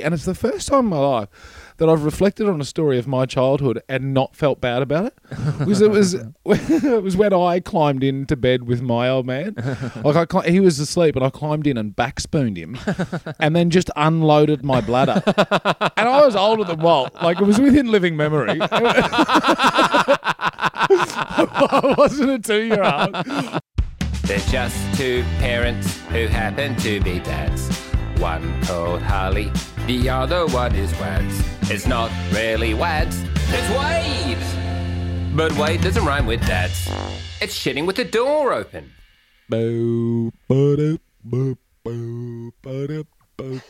And it's the first time in my life that I've reflected on a story of my childhood and not felt bad about it. Because it was it was when I climbed into bed with my old man. Like I, cli- he was asleep, and I climbed in and backspooned him, and then just unloaded my bladder. And I was older than Walt. Like it was within living memory. I wasn't a two-year-old. They're just two parents who happen to be dads. One called Harley, the other one is Wads. It's not really Wads, it's waves. But Wade doesn't rhyme with dads. It's shitting with the door open. Boo, ba-da, boo, boo, ba-da, boo,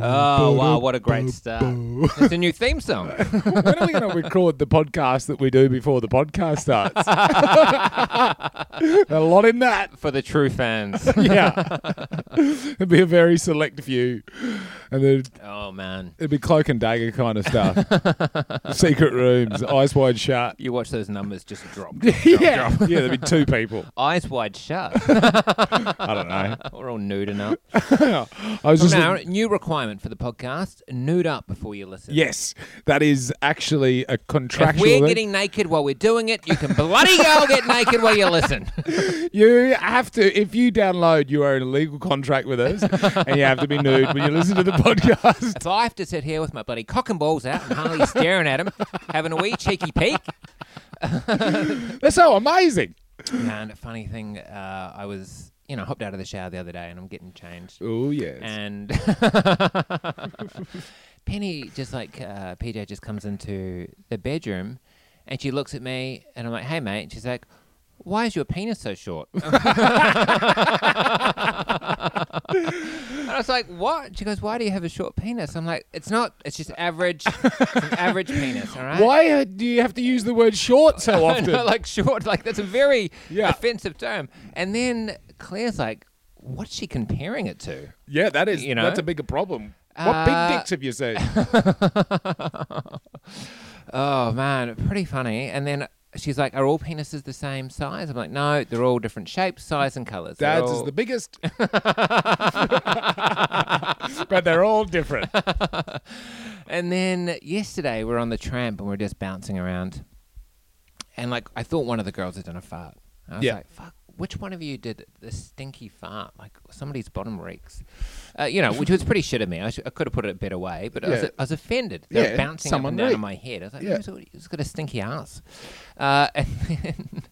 Oh, wow, what a great start. It's a new theme song. When are we going to record the podcast that we do before the podcast starts? a lot in that. For the true fans. Yeah. It'd be a very select few. And then Oh, man. it'd be cloak and dagger kind of stuff. Secret rooms, eyes wide shut. You watch those numbers just drop. yeah. Yeah, there'd be two people. Eyes wide shut. I don't know. We're all nude enough. I was just now, new requirement for the podcast nude up before you listen. Yes, that is actually a If contractual. we're thing. getting naked while we're doing it, you can bloody well get naked while you listen. you have to if you download, you are in a legal contract with us, and you have to be nude when you listen to the podcast. If I have to sit here with my bloody cock and balls out and Harley staring at him, having a wee cheeky peek. They're so amazing. And a funny thing, uh, I was, you know, hopped out of the shower the other day and I'm getting changed. Oh yes. And Penny just like uh, PJ just comes into the bedroom and she looks at me and I'm like, hey mate. And she's like, why is your penis so short? and I was like, what? She goes, why do you have a short penis? I'm like, it's not, it's just average, it's an average penis, all right? Why uh, do you have to use the word short so often? know, like short, like that's a very Yeah. offensive term. And then Claire's like, what's she comparing it to? yeah, that is. You know? that's a bigger problem. What Uh, big dicks have you seen? Oh man, pretty funny. And then she's like, "Are all penises the same size?" I'm like, "No, they're all different shapes, size, and colors." Dad's is the biggest, but they're all different. And then yesterday we are on the tramp and we are just bouncing around, and like I thought one of the girls had done a fart. I was Yeah. like, "Fuck." Which one of you did the stinky fart? Like somebody's bottom reeks, uh, you know, which was pretty shit of me. I, sh- I could have put it a better way, but I, was, Yeah. I was offended. They Yeah, were bouncing up someone and down reeked. on my head. I was like, Yeah. who's, who's got a stinky ass? Uh, and then,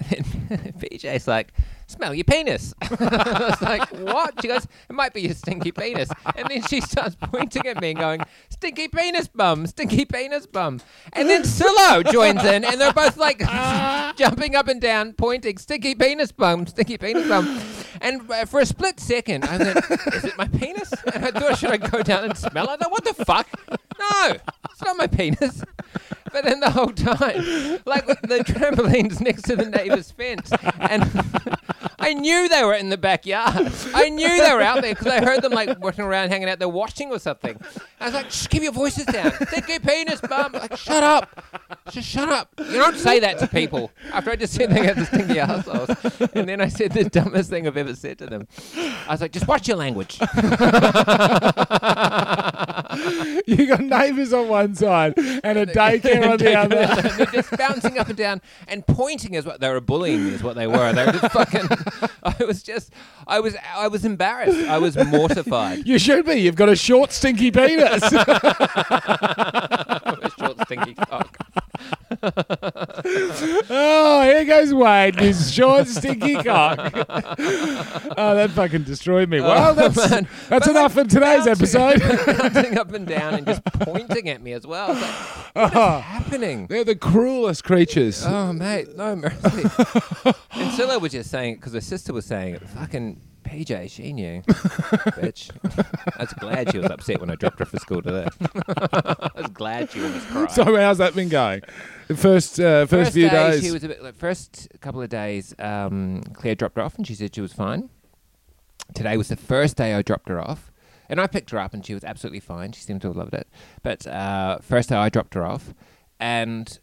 and then PJ's like, smell your penis. I was like, what? She goes, it might be your stinky penis. And then she starts pointing at me and going, stinky penis bum, stinky penis bum. And then Silo joins in and they're both like jumping up and down, pointing, stinky penis bum, stinky penis bum. And uh, for a split second, I went, is it my penis? And I thought, should I go down and smell it? Thought, what the fuck? No, it's not my penis. But then the whole time, like the trampoline's next to the neighbour's fence, and I knew they were in the backyard. I knew they were out there because I heard them like walking around, hanging out there, washing or something. I was like, "Shh, keep your voices down. Sticky penis bum." Like, shut up. Just shut up. You don't say that to people. After I just said they got the stinky assholes, and then I said the dumbest thing I've ever said to them. I was like, "Just watch your language." You got neighbours on one side and a daycare on the other. They're just bouncing up and down and pointing as what they were bullying me is what they were. They were just fucking. I was just. I was. I was embarrassed. I was mortified. You should be. You've got a short, stinky penis. A short stinky cock. Oh, here goes Wade, with his short, stinky cock. oh, that fucking destroyed me. Well, oh, that's Oh, man. that's But, enough like, for today's bouncing- episode. bouncing up and down and just pointing at me as well. Like, what Oh. is uh-huh. happening? They're the cruelest creatures. Oh, mate, no mercy. and Scylla was just saying because her sister was saying it. Fucking PJ, she knew, bitch. I was glad she was upset when I dropped her for school today. I was glad she almost cried. So how's that been going? The first uh, first, first few day, days. she was a bit. Like, first couple of days, um, Claire dropped her off, and she said she was fine. Today was the first day I dropped her off, and I picked her up, and she was absolutely fine. She seemed to have loved it. But uh, first day I dropped her off, and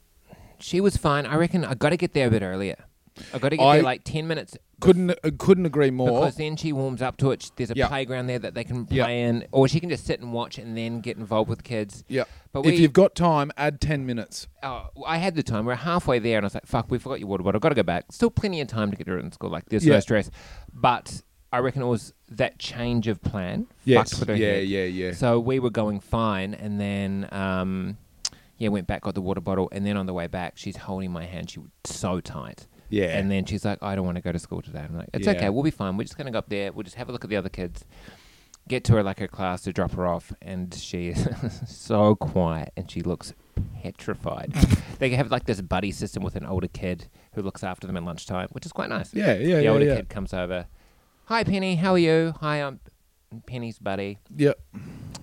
she was fine. I reckon I got to get there a bit earlier. I've got to get I like 10 minutes Couldn't uh, couldn't agree more. because then she warms up to it. There's a Yeah. playground there that they can play Yeah. in, or she can just sit and watch and then get involved with kids. yeah. But if you've got time, add ten minutes. Oh, I had the time. We're halfway there, and I was like, "Fuck, we forgot your water bottle. I've got to go back." Still plenty of time to get her in school. Like there's Yeah. no stress, but I reckon it was that change of plan. Yes. fucked with her Yeah, head. yeah, yeah. So we were going fine, and then um, yeah, went back, got the water bottle, and then on the way back, she's holding my hand. She was so tight. Yeah. And then she's like, "I don't want to go to school today." I'm like, "It's Yeah. okay. We'll be fine. We're just gonna go up there. We'll just have a look at the other kids." Get to her like her class to drop her off, and she is so quiet, and she looks petrified. they have like this buddy system with an older kid who looks after them at lunchtime, which is quite nice. Yeah, yeah, the yeah, older yeah. kid comes over. Hi, Penny. How are you? Hi, I'm Penny's buddy. Yep.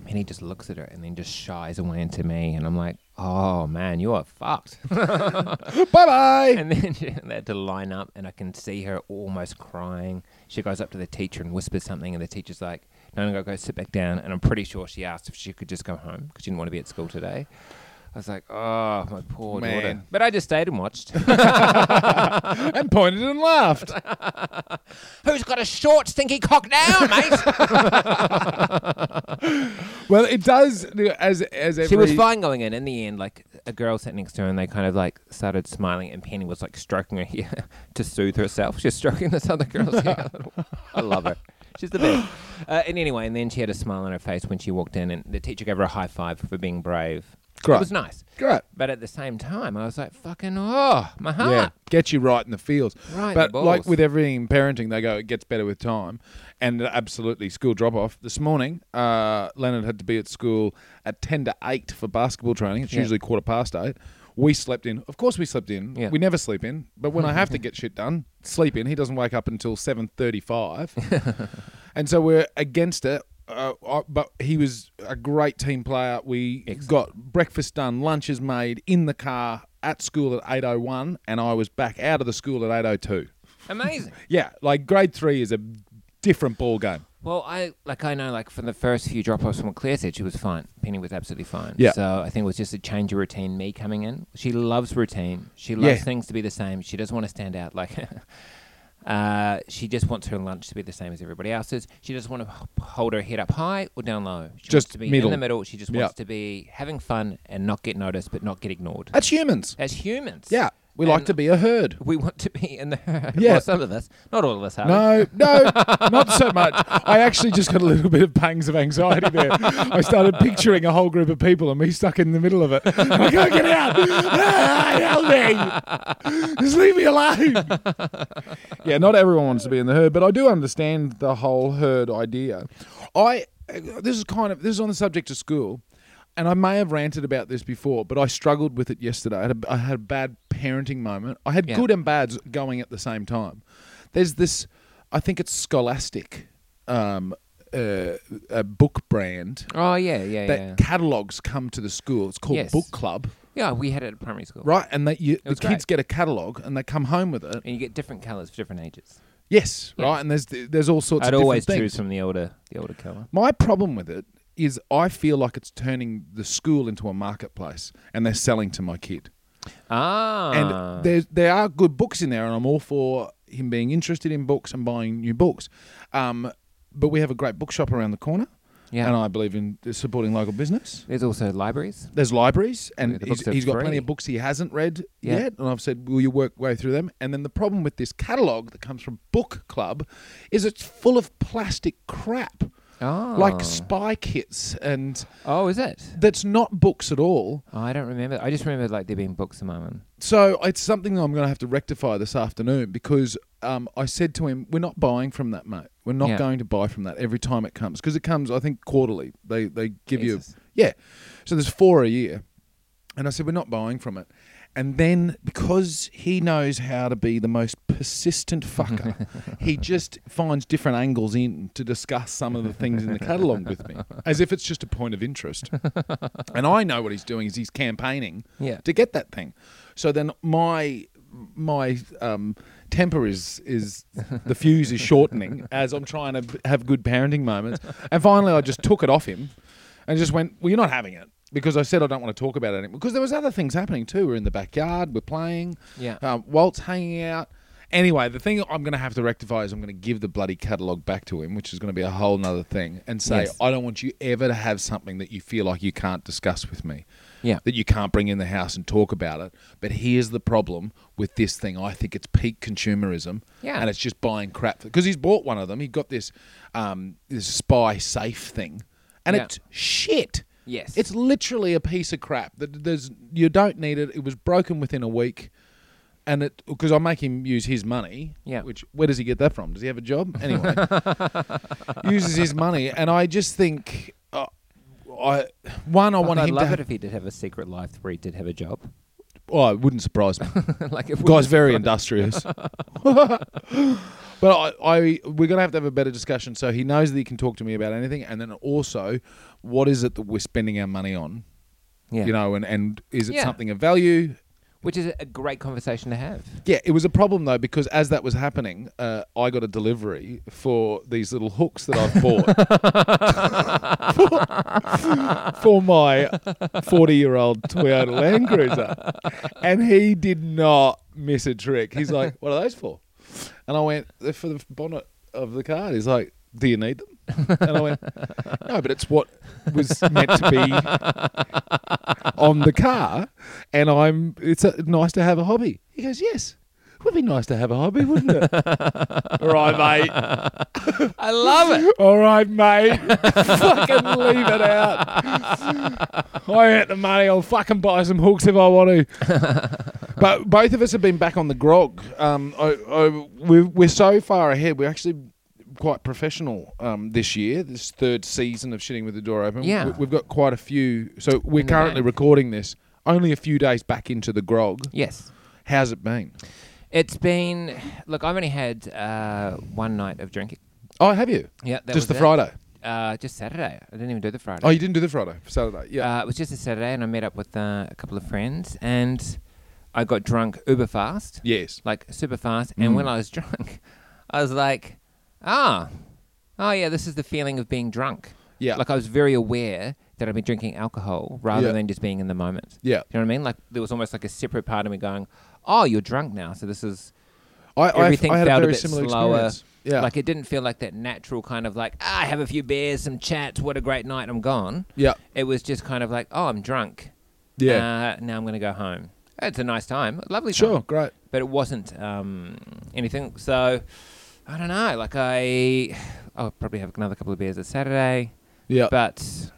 Penny just looks at her and then just shies away into me, and I'm like, "Oh man, you are fucked." Bye bye. and then she, they had to line up, and I can see her almost crying. She goes up to the teacher and whispers something, and the teacher's like, "No, no, go, go sit back down." And I'm pretty sure she asked if she could just go home because she didn't want to be at school today. I was like, "Oh, my poor daughter," Man. but I just stayed and watched. and pointed and laughed. Who's got a short, stinky cock now, mate? Well, it does as as every. she was fine going in. In the end, like a girl sat next to her, and they kind of like started smiling, and Penny was like stroking her hair to soothe herself. She's stroking this other girl's hair. I love her. She's the best. Uh, and anyway, and then she had a smile on her face when she walked in, and the teacher gave her a high five for being brave. Great. It was nice. Great. But at the same time, I was like, fucking, oh, my heart. Yeah, get you right in the feels. Right but like with everything in parenting, they go it gets better with time, and absolutely school drop off. This morning, uh, Leonard had to be at school at ten to eight for basketball training. It's Yeah. usually quarter past eight. We slept in. Of course, we slept in. Yeah. We never sleep in. But when I have to get shit done, sleep in. He doesn't wake up until seven thirty-five, and so we're against it. Uh, I, but he was a great team player. We Excellent. got breakfast done, lunches made in the car at school at eight oh one, and I was back out of the school at eight oh two. Amazing. Yeah, like grade three is a different ball game. Well, I like I know like from the first few drop offs from what Claire said, she was fine. Penny was absolutely fine. Yeah. So I think it was just a change of routine. Me coming in, she loves routine. She loves Yeah. things to be the same. She doesn't want to stand out. Like, uh, she just wants her lunch to be the same as everybody else's. She doesn't want to hold her head up high or down low. She Just wants to be middle. in the middle. She just Yeah. wants to be having fun and not get noticed, but not get ignored. That's humans. As humans, Yeah, we like to be a herd. we want to be in the herd. Yeah. Well, some of us, not all of us, are. No, no, not so much. I actually just got a little bit of pangs of anxiety there. I started picturing a whole group of people and me stuck in the middle of it. I go, get out! Ah, help me! Just leave me alone. yeah, not everyone wants to be in the herd, but I do understand the whole herd idea. I this is kind of this is on the subject of school. And I may have ranted about this before, but I struggled with it yesterday. I had a, I had a bad parenting moment. I had Yeah. good and bads going at the same time. There's this, I think it's Scholastic, um, uh, a book brand Oh yeah, yeah, that yeah. catalogs come to the school. It's called Yes. Book Club, Yeah, we had it at primary school. right? And that you, the kids great. get a catalogue and they come home with it. And you get different colours for different ages. Yes, Yeah. right. And there's there's all sorts I'd of different always choose from the older, the older colour. My problem with it is I feel like it's turning the school into a marketplace and they're selling to my kid. Ah, And there there are good books in there, and I'm all for him being interested in books and buying new books. Um, but we have a great bookshop around the corner, yeah. and I believe in supporting local business. There's also libraries. There's libraries, and the he's, he's got plenty of books he hasn't read Yeah. yet. And I've said, "Will you work way through them?" And then the problem with this catalogue that comes from Book Club is it's full of plastic crap, Oh, like spy kits, and oh, is it? that's not books at all. Oh, I don't remember. I just remember like there being books a moment. So it's something I'm going to have to rectify this afternoon because um, I said to him, "We're not buying from that, mate. We're not Yeah. going to buy from that every time it comes because it comes, I think, quarterly. They they give Jesus. you, yeah. So there's four a year, and I said we're not buying from it. And then because he knows how to be the most persistent fucker, he just finds different angles in to discuss some of the things in the catalogue with me, as if it's just a point of interest. and I know what he's doing is he's campaigning Yeah. to get that thing. So then my my um, temper is is the fuse is shortening as I'm trying to have good parenting moments. And finally, I just took it off him and just went, "Well, you're not having it." Because I said I don't want to talk about it anymore. Because there was other things happening too. We're in the backyard, we're playing, Yeah. um, Walt's hanging out, Anyway, the thing I'm going to have to rectify is I'm going to give the bloody catalogue back to him, which is going to be a whole nother thing, and say, Yes. I don't want you ever to have something that you feel like you can't discuss with me, Yeah. that you can't bring in the house and talk about it. But here's the problem with this thing. I think it's peak consumerism, Yeah. and it's just buying crap. Because he's bought one of them. He got this, um, this spy safe thing, and Yeah. it's shit. Yes. It's literally a piece of crap. That there's you don't need it. It was broken within a week, and it because I make him use his money. Yeah. Which where does he get that from? Does he have a job? Anyway, uses his money, and I just think, uh, I one I want I'd him love to. it if he did have a secret life where he did have a job. Oh, it wouldn't surprise me. like if guy's very industrious. but I, I, we're gonna have to have a better discussion so he knows that he can talk to me about anything, and then also, what is it that we're spending our money on? yeah. You know, and, and is it Yeah. something of value? Which is a great conversation to have. Yeah, it was a problem though because as that was happening, uh, I got a delivery for these little hooks that I've bought for, for my forty-year-old Toyota Land Cruiser, and he did not miss a trick. He's like, "What are those for?" And I went, "They're for the bonnet of the car." He's like, "Do you need them?" And I went, "No, but it's what was meant to be on the car, and I'm. It's a, nice to have a hobby." He goes, "Yes." Would be nice to have a hobby, wouldn't it? All right, mate. I love it. All right, mate. fucking leave it out. I had the money. I'll fucking buy some hooks if I want to. but both of us have been back on the grog. Um, I, I, we're, we're so far ahead. We're actually quite professional um, this year. This third season of shitting with the door open. Yeah. We, we've got quite a few. So we're currently recording this only a few days back into the grog. Yes. How's it been? It's been look. I've only had uh, one night of drinking. Oh, have you? Yeah, that Just was the it. Friday. Uh, just Saturday. I didn't even do the Friday. Oh, you didn't do the Friday. Saturday. Yeah. Uh, it was just a Saturday, and I met up with uh, a couple of friends, and I got drunk uber fast, yes. like super fast. And Mm. when I was drunk, I was like, ah, oh yeah, this is the feeling of being drunk. Yeah. Like I was very aware that I'd been drinking alcohol rather Yeah. than just being in the moment. yeah. You know what I mean? Like there was almost like a separate part of me going, "Oh, you're drunk now." So this is I, I- everything I had felt a a very bit similar slower. experience. Yeah. like it didn't feel like that natural kind of like, "Ah, I have a few beers, some chats, what a great night, I'm gone." yeah. It was just kind of like, "Oh, I'm drunk. Yeah. Uh, now I'm going to go home." It's a nice time, a lovely sure. Great. but it wasn't um, anything. So I don't know. Like I, I'll probably have another couple of beers at Saturday, Yeah. but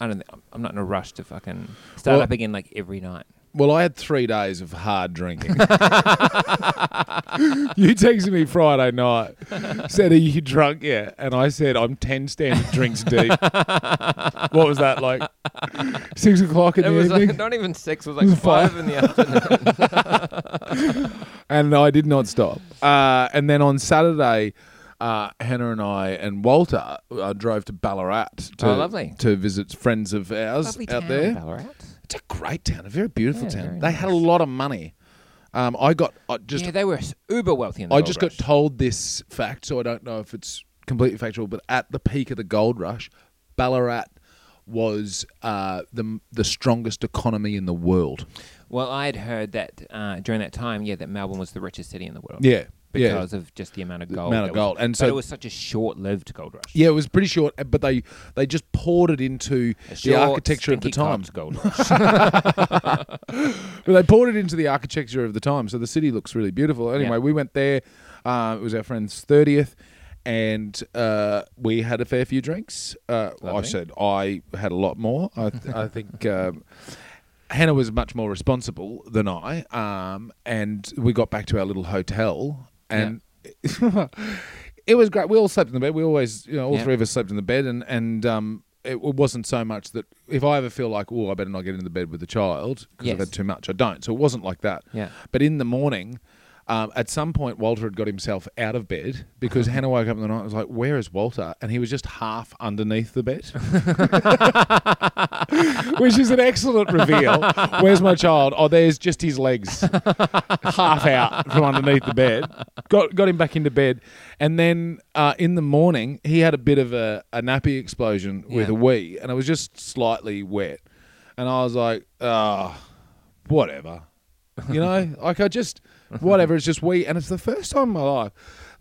I don't. Think, I'm not in a rush to fucking start Well- up again like every night. Well, I had three days of hard drinking. you texted me Friday night, said, "Are you drunk yet?" And I said, "I'm ten standard drinks deep." what was that like? Six o'clock in It the was evening, like, not even six. It was like five in the afternoon. and I did not stop. Uh, and then on Saturday. Uh, Hannah and I and Walter uh, drove to Ballarat to, Oh, lovely. to visit friends of ours Lovely out town, there. Ballarat. It's a great town, a very beautiful Yeah, town. very They had a nice. lot of money. Um, I got I just yeah, they were s- uber wealthy in the I gold just rush. got told this fact, so I don't know if it's completely factual. But at the peak of the gold rush, Ballarat was uh, the the strongest economy in the world. Well, I had heard that uh, during that time, yeah, that Melbourne was the richest city in the world. Yeah, because of just the amount of gold. amount of that was- gold. And but so- it was such a short-lived gold rush. yeah, it was pretty short, but they they just poured it into the architecture of the time. gold rush. But they poured it into the architecture of the time, so the city looks really beautiful. Anyway, Yeah. we went there. Uh, it was our friend's thirtieth, and uh, we had a fair few drinks. Uh, I said I had a lot more. I, th- I think um, Hannah was much more responsible than I, um, and we got back to our little hotel, and it was great. We all slept in the bed. We always, you know, all Yeah. three of us slept in the bed, and and um, it wasn't so much that if I ever feel like, oh, I better not get into the bed with the child because I've had too much, I don't. So it wasn't like that. yeah. But in the morning, um, at some point, Walter had got himself out of bed because Hannah woke up in the night and was like, Where is Walter? And he was just half underneath the bed, which is an excellent reveal. Where's my child? Oh, there's just his legs half out from underneath the bed. Got, got him back into bed. And then uh, in the morning, he had a bit of a, a nappy explosion with Yeah. a wee, and it was just slightly wet. And I was like, Oh, whatever. You know, like I just whatever. It's just we, and it's the first time in my life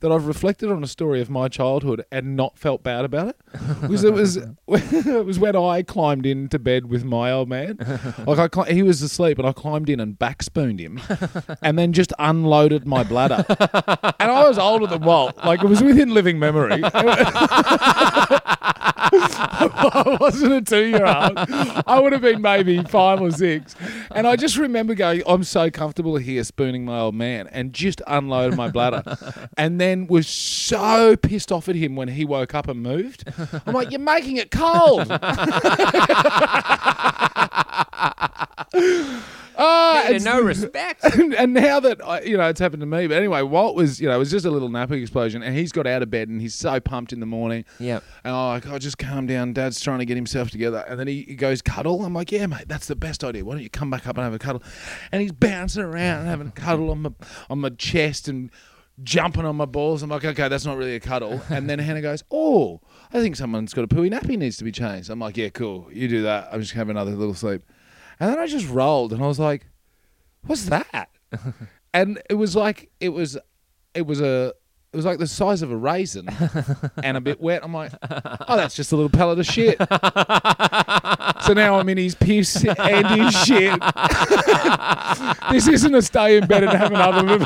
that I've reflected on a story of my childhood and not felt bad about it. Because it was it was when I climbed into bed with my old man. Like I, cli- he was asleep, and I climbed in and backspooned him, and then just unloaded my bladder. And I was older than Walt. Like it was within living memory. I wasn't a two year old. I would have been maybe five or six. And I just remember going, I'm so comfortable here spooning my old man and just unloaded my bladder. And then was so pissed off at him when he woke up and moved. I'm like, You're making it cold. Ah, no respect. and, and now that I, you know it's happened to me, but anyway, Walt was you know it was just a little napping explosion, and he's got out of bed and he's so pumped in the morning. Yeah. And I'm like, oh, just calm down. Dad's trying to get himself together, and then he, he goes cuddle. I'm like, yeah, mate, that's the best idea. Why don't you come back up and have a cuddle? And he's bouncing around and having a cuddle on my on my chest and jumping on my balls. I'm like, okay, that's not really a cuddle. And then Hannah goes, oh, I think someone's got a pooey nappy needs to be changed. I'm like, yeah, cool. You do that. I'm just gonna have another little sleep. And then I just rolled, and I was like, what's that? and it was like it was it was a it was like the size of a raisin and a bit wet. I'm like, oh, that's just a little pellet of shit. so now I'm in his piss and his shit. this isn't a stay in bed and have another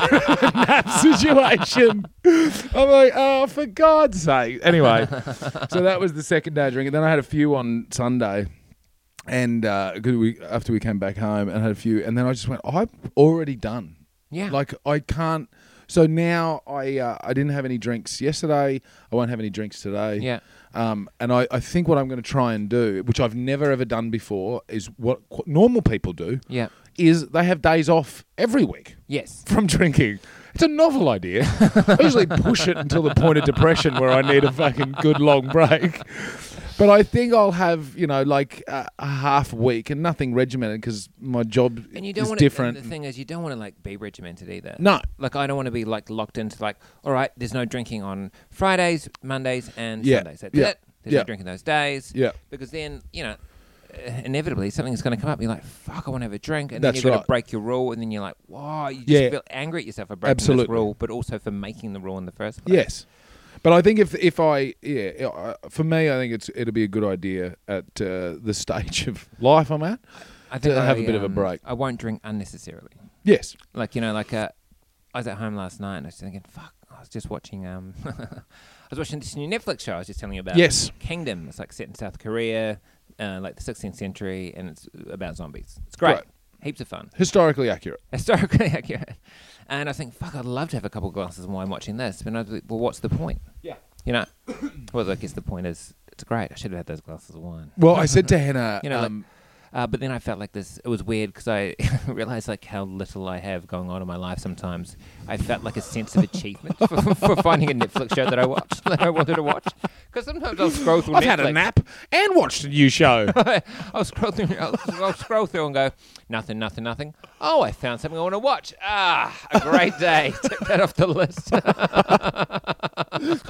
nap situation. I'm like, oh, for God's sake. Anyway, so that was the second day drinking. Then I had a few on Sunday and uh, 'cause we after we came back home and had a few, and then I just went, I'm already done. Yeah. Like I can't. So now I uh, I didn't have any drinks yesterday. I won't have any drinks today. Yeah. Um, and I, I think what I'm going to try and do, which I've never ever done before, is what qu- normal people do, Yeah. is they have days off every week Yes. from drinking. It's a novel idea. I usually push it until the point of depression where I need a fucking good long break. But I think I'll have, you know, like a, a half week and nothing regimented because my job And you don't is want different. To, the thing is, you don't want to like be regimented either. no, Like I don't want to be like locked into like, all right, there's no drinking on Fridays, Mondays, and Yeah. Sundays. That's Yeah. it. There's Yeah. no drinking those days. yeah, Because then you know, inevitably something's going to come up. You're like, fuck, I want to have a drink, and That's then you've got right. to break your rule, and then you're like, wow, you just Yeah. feel angry at yourself for breaking Absolutely. this rule, but also for making the rule in the first place. yes. But I think if if I yeah for me I think it's it'll be a good idea at uh, the stage of life I'm at. I think To have a bit of a um, break. I won't drink unnecessarily. Yes. Like you know, like uh, I was at home last night and I was thinking, fuck, I was just watching. Um, I was watching this new Netflix show. I was just telling you about. Yes. Kingdom. It's like set in South Korea, uh, like the 16th century, and it's about zombies. It's great. Right. Heaps of fun. Historically accurate. Historically accurate. And I think, fuck, I'd love to have a couple of glasses of wine watching this. But I was like, well, what's the point? Yeah. You know? well, I guess the point is, it's great. I should have had those glasses of wine. Well, I said to Hannah, You know, like- um, Uh, but then I felt like this. It was weird because I realized like how little I have going on in my life. Sometimes I felt like a sense of achievement for, for finding a Netflix show that I watched that I wanted to watch. Because sometimes I'll scroll through. I've Netflix. had a nap and watched a new show. I'll scroll through. I'll, I'll scroll through and go nothing, nothing, nothing. Oh, I found something I want to watch. Ah, a great day. Tick that off the list.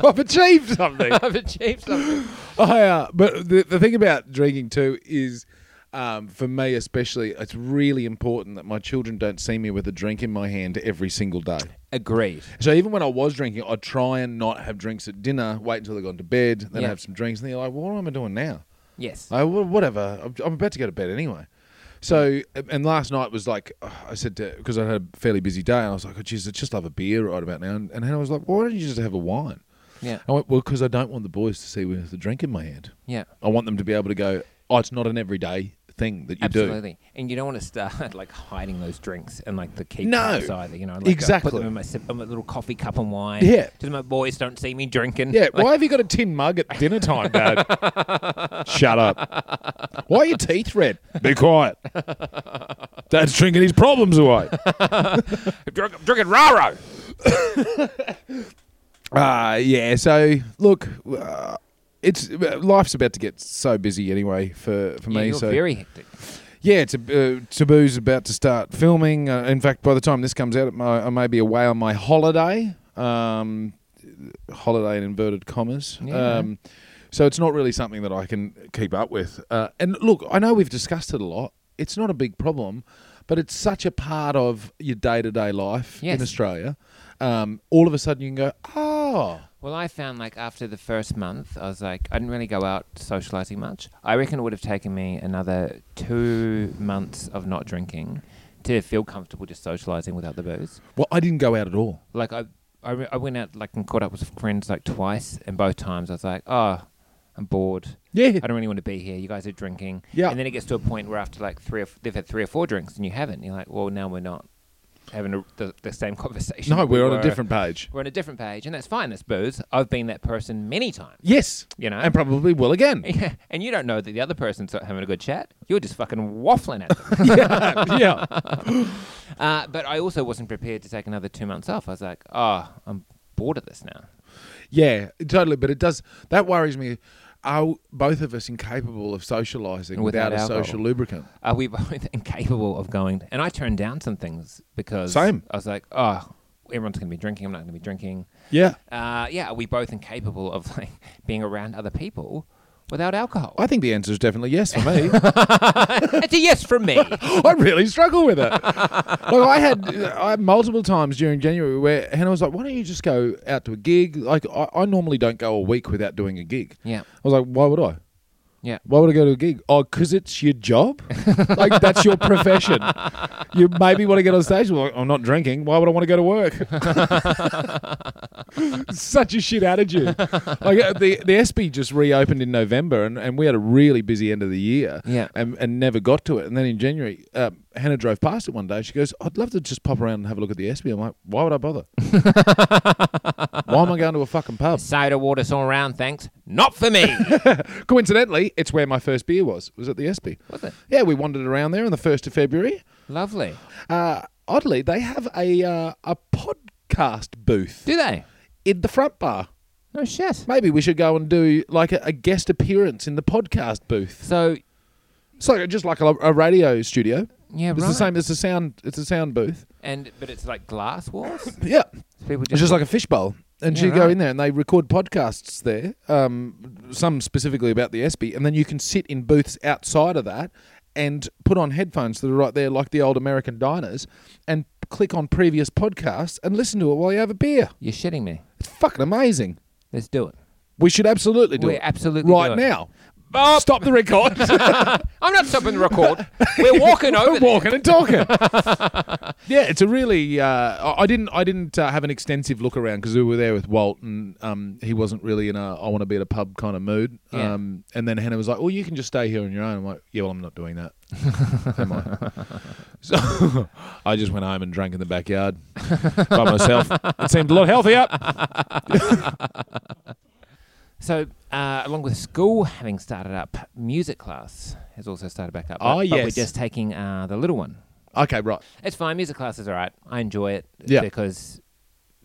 I've achieved something. I've achieved something. I, uh, but the, the thing about drinking too is, um, for me especially, it's really important that my children don't see me with a drink in my hand every single day. Agreed. So even when I was drinking, I'd try and not have drinks at dinner, wait until they've gone to bed, then Yeah. have some drinks, and they're like, well, "What am I doing now?" Yes. I, well, whatever. I'm, I'm about to go to bed anyway. So, and last night was like, uh, I said to, because I had a fairly busy day, and I was like, oh, geez, I just love a beer right about now. And, and Hannah was like, well, why don't you just have a wine? Yeah. I went, well, because I don't want the boys to see me with a drink in my hand. Yeah. I want them to be able to go, oh, it's not an everyday thing that you do. Absolutely. And you don't want to start like hiding those drinks and like the key No. either. You know, like, I Exactly. put them in my, sip, in my little coffee cup and wine. Yeah. Just my boys don't see me drinking. Yeah, Like, why have you got a tin mug at dinner time, Dad? Shut up. Why are your teeth red? Be quiet. Dad's drinking his problems away. I'm drinking Raro. Uh, yeah, so look, uh, it's life's about to get so busy anyway for, for Yeah, me. you're so very hectic. yeah, uh, Taboo's about to start filming. Uh, in fact, by the time this comes out, I may be away on my holiday. Um, holiday in inverted commas. Yeah. Um, so it's not really something that I can keep up with. Uh, and look, I know we've discussed it a lot. It's not a big problem, but it's such a part of your day to day life Yes. in Australia. Um, all of a sudden, you can go, oh, Well, I found like after the first month, I was like, I didn't really go out socializing much. I reckon it would have taken me another two months of not drinking to feel comfortable just socializing without the booze. well, I didn't go out at all. Like I, I, re- I went out like and caught up with friends like twice, and both times I was like, oh, I'm bored. Yeah, I don't really want to be here. You guys are drinking. Yeah. And then it gets to a point where after like three or f- they've had three or four drinks and you haven't. You're like, well, now we're not having a, the, the same conversation. no, we we're on a different page. We're on a different page, and that's fine. That's booze. I've been that person many times. Yes, You know. and probably will again. Yeah, and you don't know that the other person's not having a good chat. You're just fucking waffling at them. yeah, yeah. uh, but I also wasn't prepared to take another two months off. I was like, oh, I'm bored of this now. Yeah, totally. But it does that worries me. Are both of us incapable of socialising Without without, a social lubricant? Are we both incapable of going? And I turned down some things because Same. I was like, oh, everyone's going to be drinking. I'm not going to be drinking. Yeah, Uh, yeah, are we both incapable of like being around other people without alcohol? I think the answer is definitely yes for me. it's a yes from me. I really struggle with it. like I had, uh, I had multiple times during January where Hannah was like, "Why don't you just go out to a gig?" Like I, I normally don't go a week without doing a gig. yeah, I was like, "Why would I? Yeah. Why would I go to a gig? Oh, because it's your job. like that's your profession. You maybe want to get on stage. Well, I'm not drinking. Why would I want to go to work? Such a shit attitude. Like uh, the the Espy just reopened in November, and, and we had a really busy end of the year. Yeah. and, and never got to it. And then in January, uh, Hannah drove past it one day. She goes, "I'd love to just pop around and have a look at the Espy." I'm like, "Why would I bother? Why am I going to a fucking pub?" Soda water all around, thanks. Not for me. Coincidentally, it's where my first beer was. Was at the Espy. Was it? Yeah, we wandered around there on the first of February. Lovely. Uh, oddly, they have a uh, a podcast booth Do they? in the front bar. No shit. Maybe we should go and do like a, a guest appearance in the podcast booth. So It's like just like a, a radio studio. Yeah, It's right. the same. It's a sound. It's a sound booth. And but it's like glass walls. Yeah, People just, it's just like a fishbowl. And Yeah, you go right. in there and they record podcasts there, um, some specifically about the Espy, and then you can sit in booths outside of that and put on headphones that are right there, like the old American diners, and click on previous podcasts and listen to it while you have a beer. You're shitting me. It's fucking amazing. Let's do it. We should absolutely do We it absolutely right do it. now. Bob, Stop the record. I'm not stopping the record. We're walking over. We're there. walking and talking. yeah, it's a really. Uh, I I didn't. I didn't uh, have an extensive look around because we were there with Walt, and um, he wasn't really in a I want to be at a pub" kind of mood. Yeah. Um, and then Hannah was like, "Well, you can just stay here on your own." I'm like, "Yeah, well, I'm not doing that." Am I? So I just went home and drank in the backyard by myself. It seemed a lot healthier. So, uh, along with school having started up, music class has also started back up. Oh, but, But we're just taking uh, the little one. Okay, right. It's fine. Music class is all right. I enjoy it Yeah. because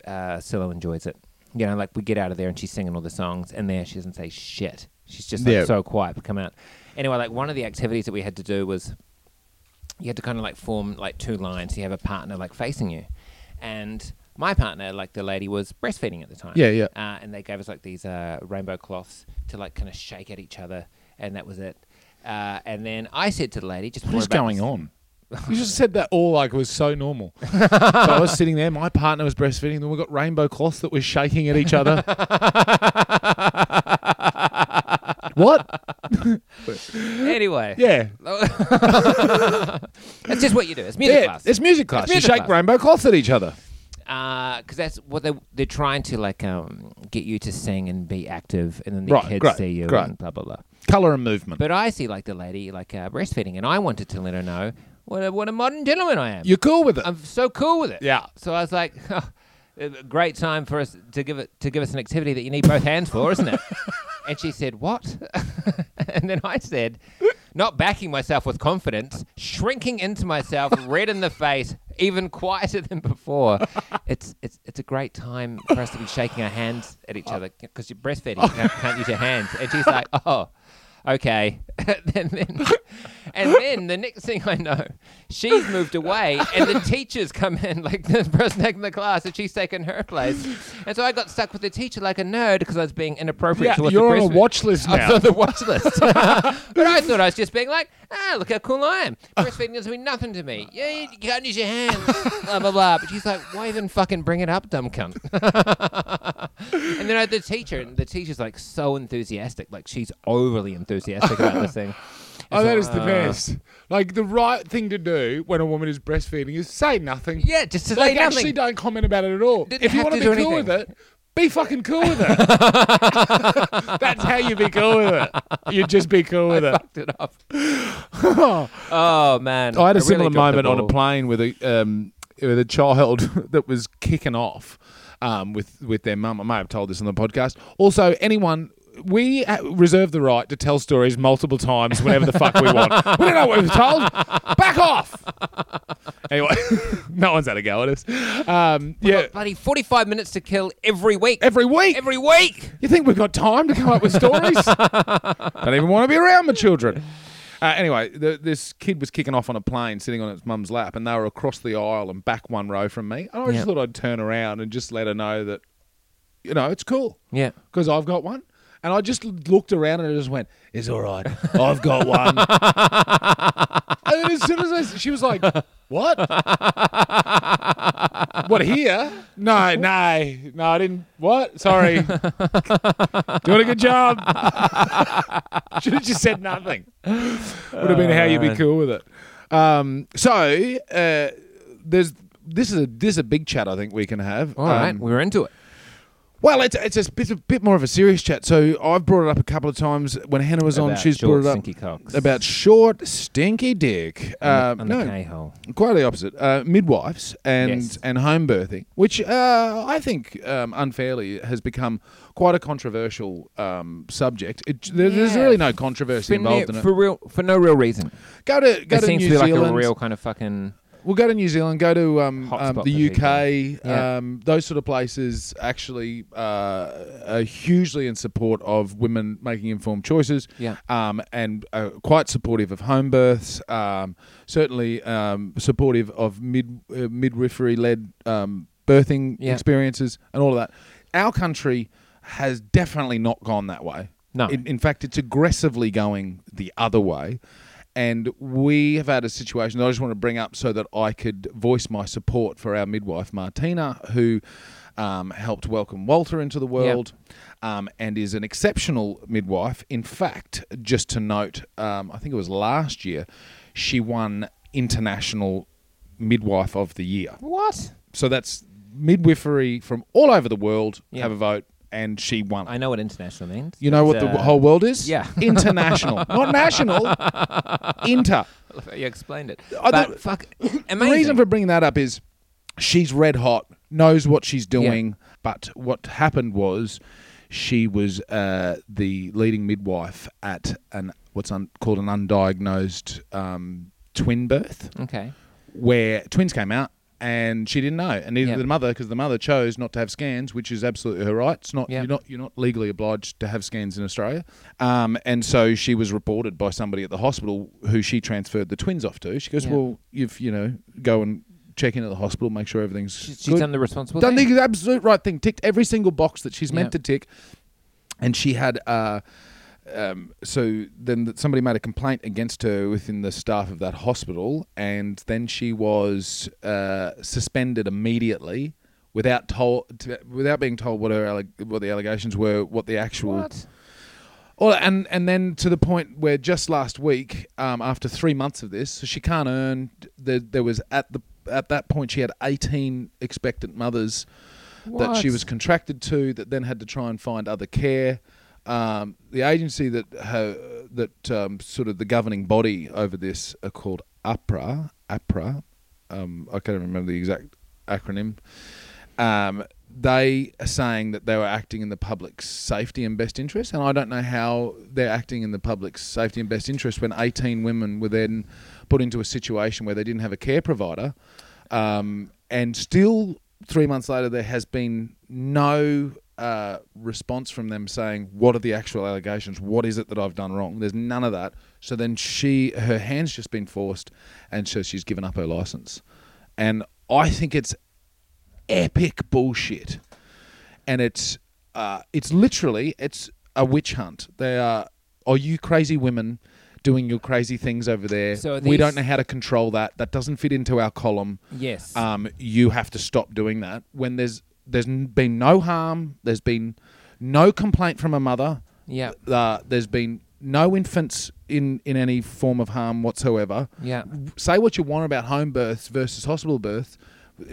uh, Scylla enjoys it. You know, like we get out of there and she's singing all the songs, and there she doesn't say shit. She's just like Yeah. so quiet. But come out anyway. Like one of the activities that we had to do was you had to kind of like form like two lines. You have a partner like facing you, and my partner, like the lady, was breastfeeding at the time. Yeah, yeah. Uh, and they gave us like these uh, rainbow cloths to like kind of shake at each other, and that was it. Uh, and then I said to the lady, "Just What is going on? You just said that all like it was so normal. so I was sitting there, my partner was breastfeeding, then we got rainbow cloths that were shaking at each other. what? Anyway, Yeah. that's just what you do. It's music yeah, class. it's music class. music you shake class. rainbow cloths at each other. Because that's what they they're trying to like um, get you to sing and be active, and then the Right, kids great, see you great. and blah blah blah. Colour and movement. But I see like the lady like uh, breastfeeding, and I wanted to let her know what a, what a modern gentleman I am. You're cool with it. I'm so cool with it. Yeah. So I was like, a great time for us to give it to give us an activity that you need both hands for, isn't it? and she said, "What?" and then I said, not backing myself with confidence, shrinking into myself, red in the face, even quieter than before. It's it's it's a great time for us to be shaking our hands at each oh. other because you're breastfeeding, you can't, can't use your hands. And she's like, "Oh." Okay. and, then, and then the next thing I know, she's moved away, and the teachers come in, like the person taking the class, and she's taken her place. And so I got stuck with the teacher like a nerd because I was being inappropriate Yeah, towards you're the on a watch list now. I was on the watch list. but I thought I was just being like, ah, look how cool I am. Breastfeeding doesn't mean nothing to me. Yeah, you can't use your hands. blah, blah, blah. But she's like, why even fucking bring it up, dumb cunt? and then I had the teacher, and the teacher's like so enthusiastic. Like she's overly enthusiastic about this thing. Oh, that like, is the uh, best. Like the right thing to do when a woman is breastfeeding is say nothing. Yeah, just to like say actually don't comment about it at all. Didn't if you want to to be cool with it, be fucking cool with it. That's how you be cool with it. You just be cool with I it. fucked it up. oh man, I had a really similar moment on a plane with a um, with a child that was kicking off um, with with their mum. I may have told this on the podcast. Also, anyone. We reserve the right to tell stories multiple times whenever the fuck we want. We don't know what we've told. Back off. Anyway, no one's had a go at us. Um, yeah, Bloody forty-five minutes to kill every week. every week. every week. You think we've got time to come up with stories? Don't even want to be around my children. Uh, anyway, the, this kid was kicking off on a plane, sitting on its mum's lap, and they were across the aisle and back one row from me. And I just thought I'd turn around and just let her know that, you know, it's cool Yeah. because I've got one. And I just looked around and I just went, "It's all right, I've got one." and then as soon as I, she was like, "What? what here? No, no, no, I didn't. What? Sorry, doing a good job. Should have just said nothing. Would have been how you'd be cool with it. Um, so uh, there's this is a this is a big chat I think we can have. All right, Um, we're into it. Well, it's it's a bit, a bit more of a serious chat. So I've brought it up a couple of times when Hannah was on. About She's short, brought it up stinky cocks. about short, stinky dick. Uh, the, the no, K-hole. quite the opposite. Uh, midwives and Yes. and home birthing, which uh, I think um, unfairly has become quite a controversial um, subject. It, there, There's Yeah. really no controversy For, involved no, in it. for real, for no real reason. Go to go it to seems New to be Zealand. like a real kind of fucking. We'll go to New Zealand, go to um, um, the. UK, Yeah. um, those sort of places actually uh, are hugely in support of women making informed choices Yeah. um, and uh, quite supportive of home births, um, certainly um, supportive of mid, uh, midwifery led um, birthing Yeah. experiences and all of that. Our country has definitely not gone that way. No. In, in fact, it's aggressively going the other way. And we have had a situation that I just want to bring up so that I could voice my support for our midwife, Martina, who um, helped welcome Walter into the world um, and is an exceptional midwife. In fact, just to note, um, I think it was last year, she won International Midwife of the Year. What? So that's midwifery from all over the world Yeah. have a vote, and she won. I know what international means. You know what It's, the uh, whole world is? yeah. International. Not national. Inter. You explained it. I but don't- fuck, The reason for bringing that up is she's red hot, knows what she's doing, but what happened was she was uh, the leading midwife at an what's un- called an undiagnosed um, twin birth, okay. where twins came out. And she didn't know, and neither did the mother, because the mother chose not to have scans, which is absolutely her right. It's not Yeah. you're not you're not legally obliged to have scans in Australia. Um, and so she was reported by somebody at the hospital who she transferred the twins off to. She goes, Yeah. "Well, you've you know go and check in at the hospital, make sure everything's She's, she's good. done the responsible done thing. the absolute right thing, ticked every single box that she's meant to tick." And she had. Uh, um, so then somebody made a complaint against her within the staff of that hospital, and then she was uh, suspended immediately without told, without being told what her alleg- what the allegations were, what the actual What? well, and and then to the point where just last week, um, after three months of this, so she can't earn. There, there was at the at that point she had eighteen expectant mothers that she was contracted to, that then had to try and find other care. Um, the agency that ha, that um, sort of the governing body over this are called AHPRA. AHPRA. Um, I can't remember the exact acronym. Um, they are saying that they were acting in the public's safety and best interest, and I don't know how they're acting in the public's safety and best interest when 18 women were then put into a situation where they didn't have a care provider, um, and still three months later there has been no uh, response from them saying, "What are the actual allegations? What is it that I've done wrong?" There's none of that. So then she, her hand's just been forced, and so she's given up her license. And I think it's epic bullshit, and it's uh, it's literally it's a witch hunt. They are, are you crazy women? Doing your crazy things over there. So are we don't know how to control that. That doesn't fit into our column Yes. um, you have to stop doing that. When there's there's been no harm, there's been no complaint from a mother. yeah. Uh, there's been no infants in in any form of harm whatsoever. Yeah. Say what you want about home births versus hospital births.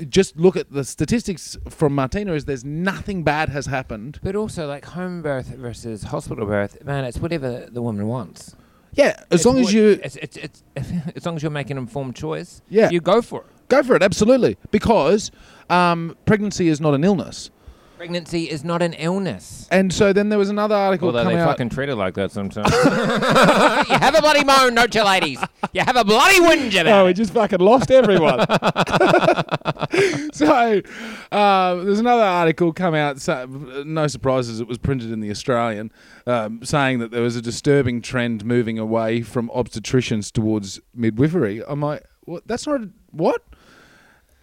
Just look at the statistics from Martina. Is there's nothing bad has happened. But also, like home birth versus hospital birth, man, it's whatever the woman wants. Yeah, as It's long as you it's, it's, it's, as long as you're making an informed choice, Yeah. you go for it. Go for it, absolutely, because um, pregnancy is not an illness. Pregnancy is not an illness. And so then there was another article Although come they out. fucking treat it like that sometimes. you have a bloody moan, don't you, ladies? You have a bloody whinge about Oh, we it. just fucking lost everyone. so, uh, there's another article come out. So, no surprises, it was printed in the Australian, um, saying that there was a disturbing trend moving away from obstetricians towards midwifery. I'm like, what? That's not a, what?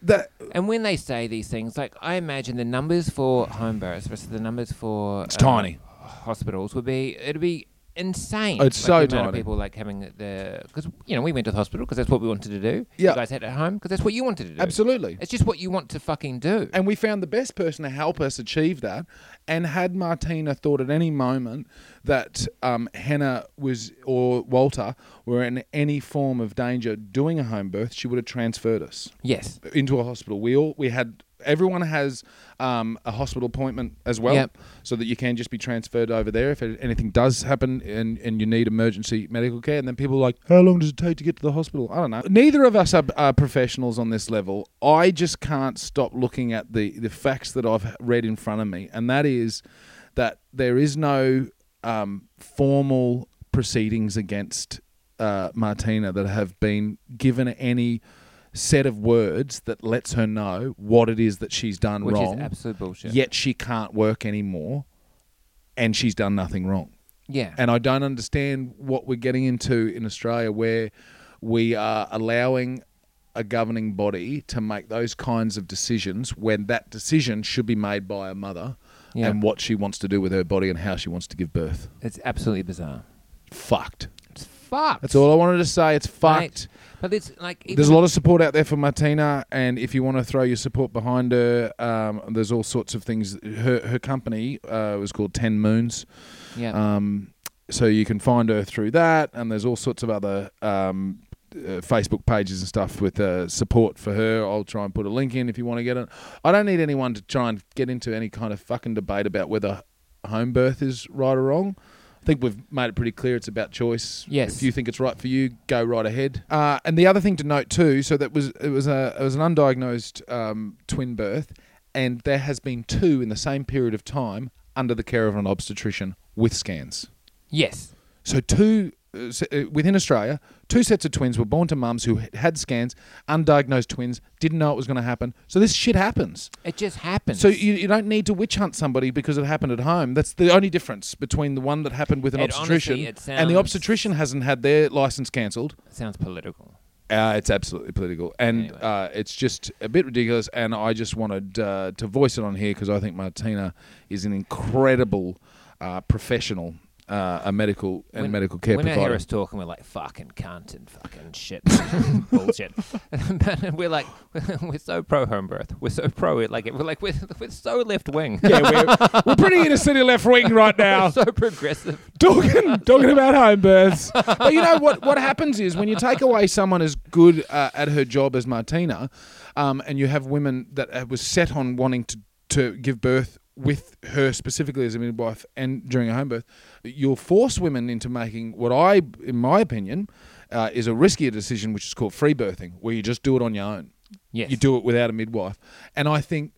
That And when they say these things, like I imagine the numbers for home births versus the numbers for It's uh, tiny. hospitals would be it'd be insane. It's like, so the amount of people like having the because you know we went to the hospital because that's what we wanted to do. Yeah. You guys had it at home because that's what you wanted to do. absolutely. It's just what you want to fucking do. And we found the best person to help us achieve that. And had Martina thought at any moment that um, Hannah was or Walter were in any form of danger doing a home birth, she would have transferred us yes. into a hospital. We all we had everyone has um, a hospital appointment as well, Yep. so that you can just be transferred over there if anything does happen and, and you need emergency medical care. And then people are like, how long does it take to get to the hospital? I don't know. Neither of us are, are professionals on this level. I just can't stop looking at the the facts that I've read in front of me, and that is that there is no um, formal proceedings against uh, Martina that have been given any set of words that lets her know what it is that she's done Which wrong. is absolute bullshit. Yet she can't work anymore, and she's done nothing wrong. Yeah. And I don't understand what we're getting into in Australia, where we are allowing a governing body to make those kinds of decisions when that decision should be made by a mother Yeah. and what she wants to do with her body and how she wants to give birth. it's absolutely bizarre. Fucked. It's fucked. That's all I wanted to say. It's fucked. Mate, But it's like There's a lot of support out there for Martina, and if you want to throw your support behind her, um, there's all sorts of things. Her her company uh, was called Ten Moons, yeah. um, so you can find her through that, and there's all sorts of other um, uh, Facebook pages and stuff with uh, support for her. I'll try and put a link in if you want to get it. I don't need anyone to try and get into any kind of fucking debate about whether home birth is right or wrong. I think we've made it pretty clear it's about choice. Yes. If you think it's right for you, go right ahead. Uh, and the other thing to note too, so that was it was a it was an undiagnosed um, twin birth, and there has been two in the same period of time under the care of an obstetrician with scans. yes. So two se- within Australia, two sets of twins were born to mums who had- had scans, undiagnosed twins, didn't know it was going to happen. So this shit happens. It just happens. So you, you don't need to witch hunt somebody because it happened at home. That's the only difference between the one that happened with an It obstetrician honestly, it and the obstetrician hasn't had their license cancelled. sounds political. Uh, it's absolutely political, and Anyway. uh, it's just a bit ridiculous. And I just wanted uh, to voice it on here because I think Martina is an incredible uh, professional, uh, a medical and When- medical care when I hear us talking, we're like fucking cunt and fucking shit, bullshit. we're like, we're so pro home birth. We're so pro it. Like we're like we're, we're so left wing. yeah, we're, we're pretty inner city left wing right now. so progressive. talking talking about home births. But you know what? What happens is when you take away someone as good uh, at her job as Martina, um, and you have women that uh, was set on wanting to to give birth with her specifically as a midwife and during a home birth, you'll force women into making what I, in my opinion, uh, is a riskier decision, which is called free birthing, where you just do it on your own. Yes. You do it without a midwife. And I think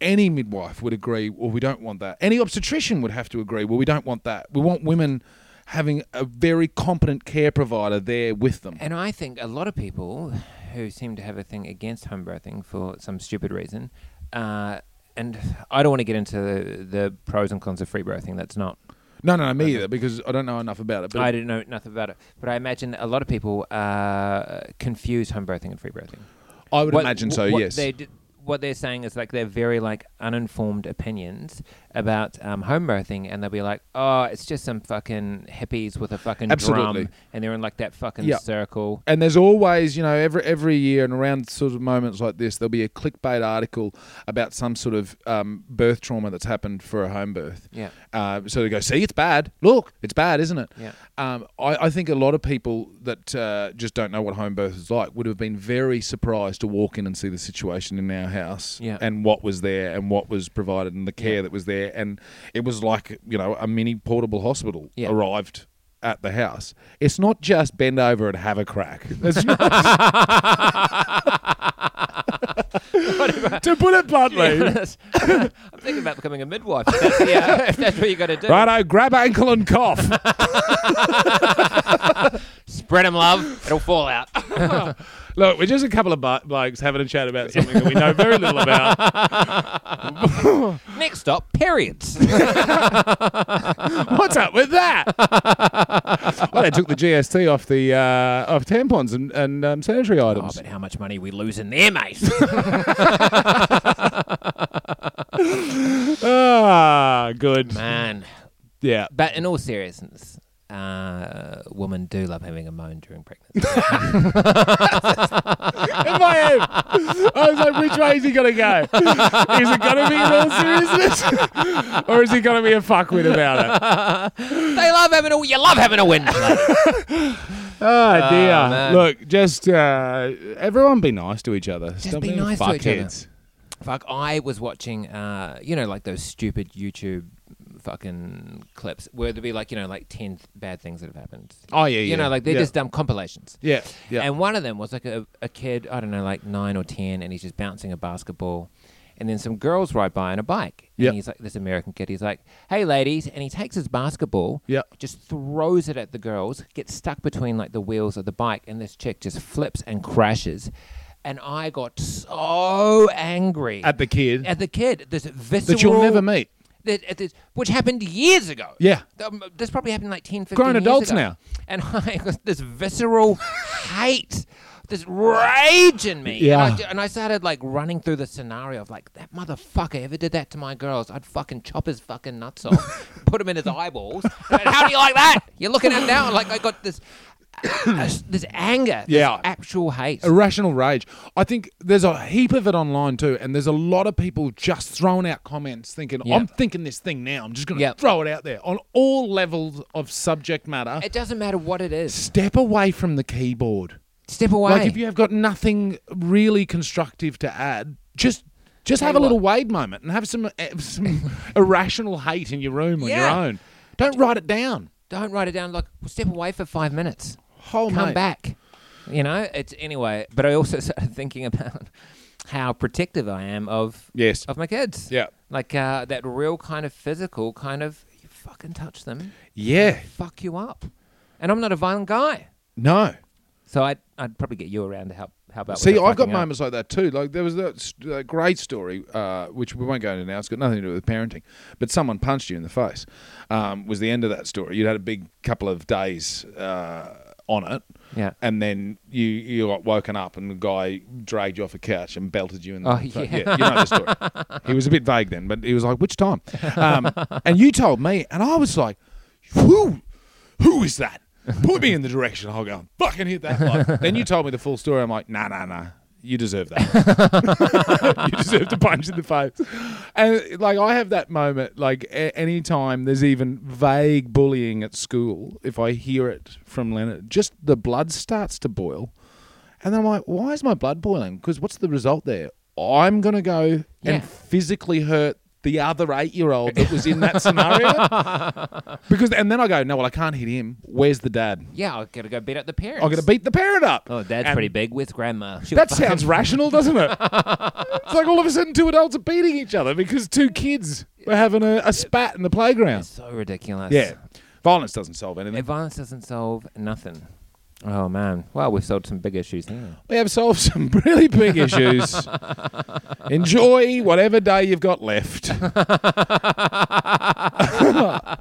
any midwife would agree, well, we don't want that. Any obstetrician would have to agree, well, we don't want that. We want women having a very competent care provider there with them. And I think a lot of people who seem to have a thing against home birthing for some stupid reason uh, and I don't want to get into the, the pros and cons of free birthing. That's not. No, no, no, me either, because I don't know enough about it. But I didn't know nothing about it, but I imagine a lot of people uh, confuse home birthing and free birthing. I would What- imagine so. what yes. They d- what they're saying is like they're very like uninformed opinions about um, home birthing, and they'll be like, "Oh, it's just some fucking hippies with a fucking Absolutely. drum, and they're in like that fucking Yeah. circle." And there's always, you know, every every year and around sort of moments like this, there'll be a clickbait article about some sort of um, birth trauma that's happened for a home birth. Yeah, Uh, so they go, see, it's bad. Look, it's bad, isn't it? yeah, Um, I, I think a lot of people that uh, just don't know what home birth is like would have been very surprised to walk in and see the situation in our house Yeah. and what was there and what was provided and the care Yeah. that was there. And it was like, you know, a mini portable hospital Yeah. arrived at the house. It's not just bend over and have a crack. That's not, to put it bluntly. I'm thinking about becoming a midwife. If that's, yeah, uh, if that's what you got to do. Righto, grab ankle and cough. Spread 'em love. It'll fall out. Look, we're just a couple of bu- blokes having a chat about something that we know very little about. Next up, periods. What's up with that? well, they took the GST off the uh, off tampons and, and um, sanitary oh, items. but how much money we losing there, mate? ah, good. Man. Yeah. But in all seriousness, uh, women do love having a moan during pregnancy. In my head, I was like, which way is he going to go? Is it going to be all seriousness? or is he going to be a fuckwit about it? they love having a. You love having a win. Oh, dear. man. Look, just uh, everyone be nice to each other. Just Stop be being nice to each other. Fuck, I was watching, uh, you know, like those stupid YouTube fucking clips where there'd be like, you know, like 10 th- bad things that have happened. Oh, yeah, yeah. You know, like they're yeah. just dumb compilations. Yeah, yeah. And one of them was like a, a kid, I don't know, like nine or 10, and he's just bouncing a basketball. And then some girls ride by on a bike. And Yep. he's like, this American kid, he's like, hey, ladies. And he takes his basketball, Yep. just throws it at the girls, gets stuck between like the wheels of the bike, and this chick just flips and crashes. And I got so angry At the kid at the kid. This visceral that you'll never meet. That, at this, which happened years ago. Yeah. Um, this probably happened like 10, 15 Grown years adults ago. now. And I got this visceral hate, this rage in me. Yeah. And I, and I started like running through the scenario of like, that motherfucker ever did that to my girls, I'd fucking chop his fucking nuts off, put him in his eyeballs. How do you like that? You're looking at now, like I got this, this anger, Yeah. actual hate. Irrational rage. I think there's a heap of it online too, and there's a lot of people just throwing out comments thinking, Yeah. I'm thinking this thing now. I'm just going to Yeah. throw it out there on all levels of subject matter. It doesn't matter what it is. Step away from the keyboard. Step away. Like if you have got nothing really constructive to add, just just Tell have a little what. Wade moment and have some eh, some irrational hate in your room on Yeah. your own. Don't write it down. Don't write it down. Like, step away for five minutes. Oh, come mate. back. You know, it's anyway. But I also started thinking about how protective I am of Yes. of my kids. Yeah. like uh, that real kind of physical kind of. You fucking touch them, Yeah. fuck you up. And I'm not a violent guy, No. so I'd I'd probably get you around to help help out. See, I've got up. moments like that too. Like there was that, that great story, uh, which we won't go into now. It's got nothing to do with parenting, but someone punched you in the face. Um, was the end of that story. You'd had a big couple of days uh, on it, Yeah. and then you you got woken up, and the guy dragged you off a couch and belted you in the Oh, face. yeah. you know the story. he was a bit vague then, but he was like, "Which time?" Um, and you told me, and I was like, "Who? Who is that?" Put me in the direction I'll go. Fucking hit that. bloke." then you told me the full story. I'm like, nah, nah, nah. You deserve that. you deserve to punch in the face. And like, I have that moment. Like, a- anytime there's even vague bullying at school, if I hear it from Leonard, just the blood starts to boil. And then I'm like, why is my blood boiling? Because what's the result there? I'm gonna go Yeah. and physically hurt the other eight-year-old that was in that scenario. because, and then I go, no, well, I can't hit him. Where's the dad? Yeah, I've got to go beat up the parents. I'm gonna beat the parent up. Oh, dad's And pretty big with grandma. She That fucking- sounds rational, doesn't it? it's like all of a sudden two adults are beating each other because two kids were having a, a spat in the playground. so ridiculous. Yeah, violence doesn't solve anything. violence doesn't solve nothing. Oh man. Well, we've solved some big issues there. We have solved some really big issues. Enjoy whatever day you've got left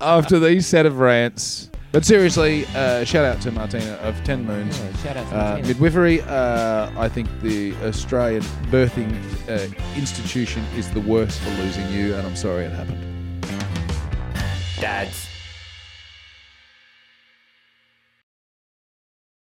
after these set of rants. But seriously, uh, shout out to Martina of Ten Moons. Yeah, shout out to Uh, Martina. midwifery, uh, I think the Australian birthing uh, institution is the worst for losing you, and I'm sorry it happened. Dads,